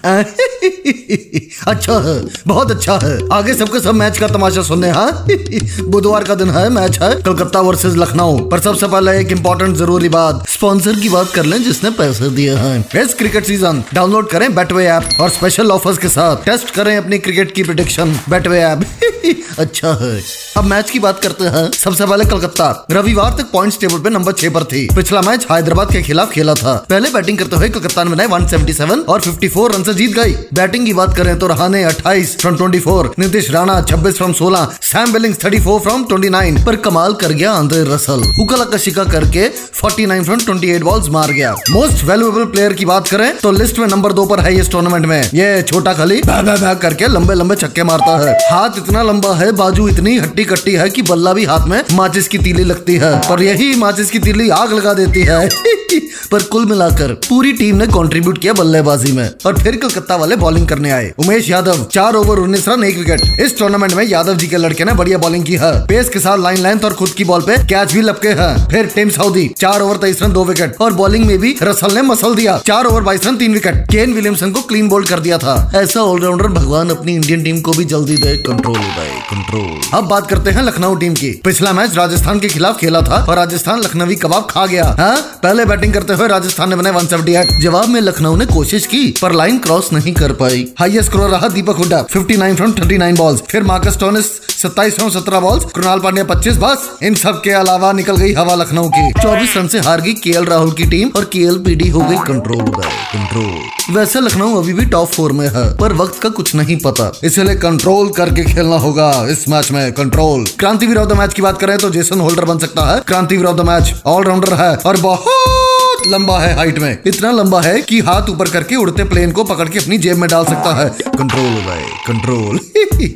अच्छा है, बहुत अच्छा है। आगे सबके सब मैच का तमाशा सुनने हाँ? बुधवार का दिन है मैच है। कलकत्ता वर्सेस लखनऊ। पर सबसे पहले एक इम्पोर्टेंट ज़रूरी बात। स्पॉन्सर की बात कर लें जिसने पैसे दिए हैं। इस क्रिकेट सीज़न डाउनलोड करें बैटवे ऐप और स्पेशल ऑफर्स के साथ। टेस्ट करें अपनी क्रिकेट की प्रोडिक्शन बैटवे ऐप अच्छा है। अब मैच की बात करते हैं। सबसे पहले कलकत्ता। रविवार तक पॉइंट्स टेबल पे नंबर छह पर थी। पिछला मैच हैदराबाद के खिलाफ खेला था। पहले बैटिंग करते हुए कलकत्ता ने बनाए 177 और 54 रन से जीत गई। बैटिंग की बात करें तो Rahane 28 from 24 Nitish Rana 26 from 16 Sam Billings 34 from 29 पर कमाल कर गया आंद्रे रसल। उकला कशिका करके 49 फ्रॉम 28 बॉल्स मार गया। मोस्ट वैल्यूएबल प्लेयर की बात करें तो लिस्ट में नंबर दो पर है इस टूर्नामेंट में। ये छोटा खली भा भा भा करके लंबे लंबे छक्के मारता है। हाथ इतना लंबा है, बाजू इतनी हट्टी कट्टी है कि बल्ला भी हाथ में माचिस की तीली लगती है। और यही माचिस की तीली आग लगा देती है। पर कुल मिलाकर पूरी टीम ने कंट्रीब्यूट किया बल्लेबाजी में। और फिर कलकत्ता वाले बॉलिंग करने आए। उमेश यादव, चार ओवर उन्नीस रन एक विकेट इस टूर्नामेंट में यादव जी के लड़के ने बढ़िया बॉलिंग की है। पेस के साथ लाइन लेंथ और खुद की बॉल पे कैच भी लपके हैं। फिर टिम साउदी चार ओवर तेईस रन दो विकेट और बॉलिंग में भी रसल ने मसल दिया। चार ओवर बाईस रन तीन विकेट केन विलियमसन को क्लीन बोल्ड कर दिया था। ऐसा ऑलराउंडर भगवान अपनी इंडियन टीम को भी जल्दी दे। कंट्रोल कंट्रोल अब बात करते हैं लखनऊ टीम की। पिछला मैच राजस्थान के खिलाफ खेला था और राजस्थान लखनवी कबाब खा गया। हाँ? पहले बैटिंग करते हुए राजस्थान ने बनाए 178 जवाब में लखनऊ ने कोशिश की, पर लाइन क्रॉस नहीं कर पाई। हाईएस्ट स्कोर रहा दीपक हुड्डा 59 फ्रॉम 39 बॉल्स फिर Marcus Stoinis 27 from 17 balls Krunal Pandya 25 बस। इन सब के अलावा निकल गई हवा लखनऊ की। 24 रन से हार गई केएल राहुल की टीम, और पीडी हो गई कंट्रोल कंट्रोल वैसे लखनऊ अभी भी टॉप फोर में है, पर वक्त का कुछ नहीं पता। इसलिए कंट्रोल करके खेलना होगा इस मैच में कंट्रोल क्रांतिवीर ऑफ़ द मैच की बात करें तो जेसन होल्डर बन सकता है। क्रांतिवीर of the match all rounder है, और बहुत Woo! लंबा है हाइट में। इतना लंबा है कि हाथ ऊपर करके उड़ते प्लेन को पकड़ के अपनी जेब में डाल सकता है। कंट्रोल भाई कंट्रोल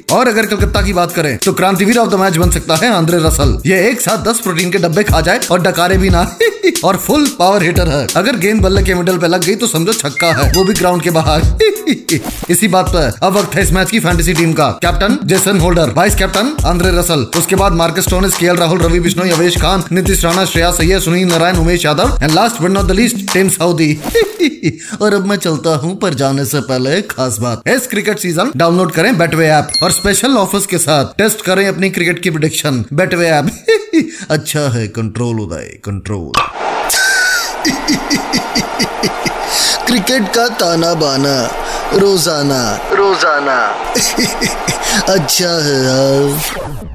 और अगर कलकत्ता की बात करें तो क्रांतिवीर ऑफ़ द मैच बन सकता है आंद्रे रसल ये एक साथ दस प्रोटीन के डब्बे खा जाए और डकारे भी ना। और फुल पावर हिटर है। अगर गेंद बल्ले के मिडल पे लग गई तो समझो छक्का है। वो भी ग्राउंड के बाहर। इसी बात पर अब वक्त है इस मैच की फैंटेसी टीम का। Captain Jason Holder vice captain Andre Russell उसके बाद Marcus Stoinis K Rahul Ravi Bishnoi Avesh Khan Nitish Rana Shreyas Syed Sunil Narine Umesh Yadav and last but not the least Tim Southee और अब मैं चलता हूँ पर जाने से पहले खास बात। इस क्रिकेट सीज़न डाउनलोड करें बेटवे ऐप और स्पेशल ऑफर्स के साथ टेस्ट करें अपनी क्रिकेट की प्रिडिक्शन बेटवे ऐप अच्छा है कंट्रोल उदय कंट्रोल क्रिकेट का ताना बाना रोज़ाना। रोज़ाना। अच्छा है यार।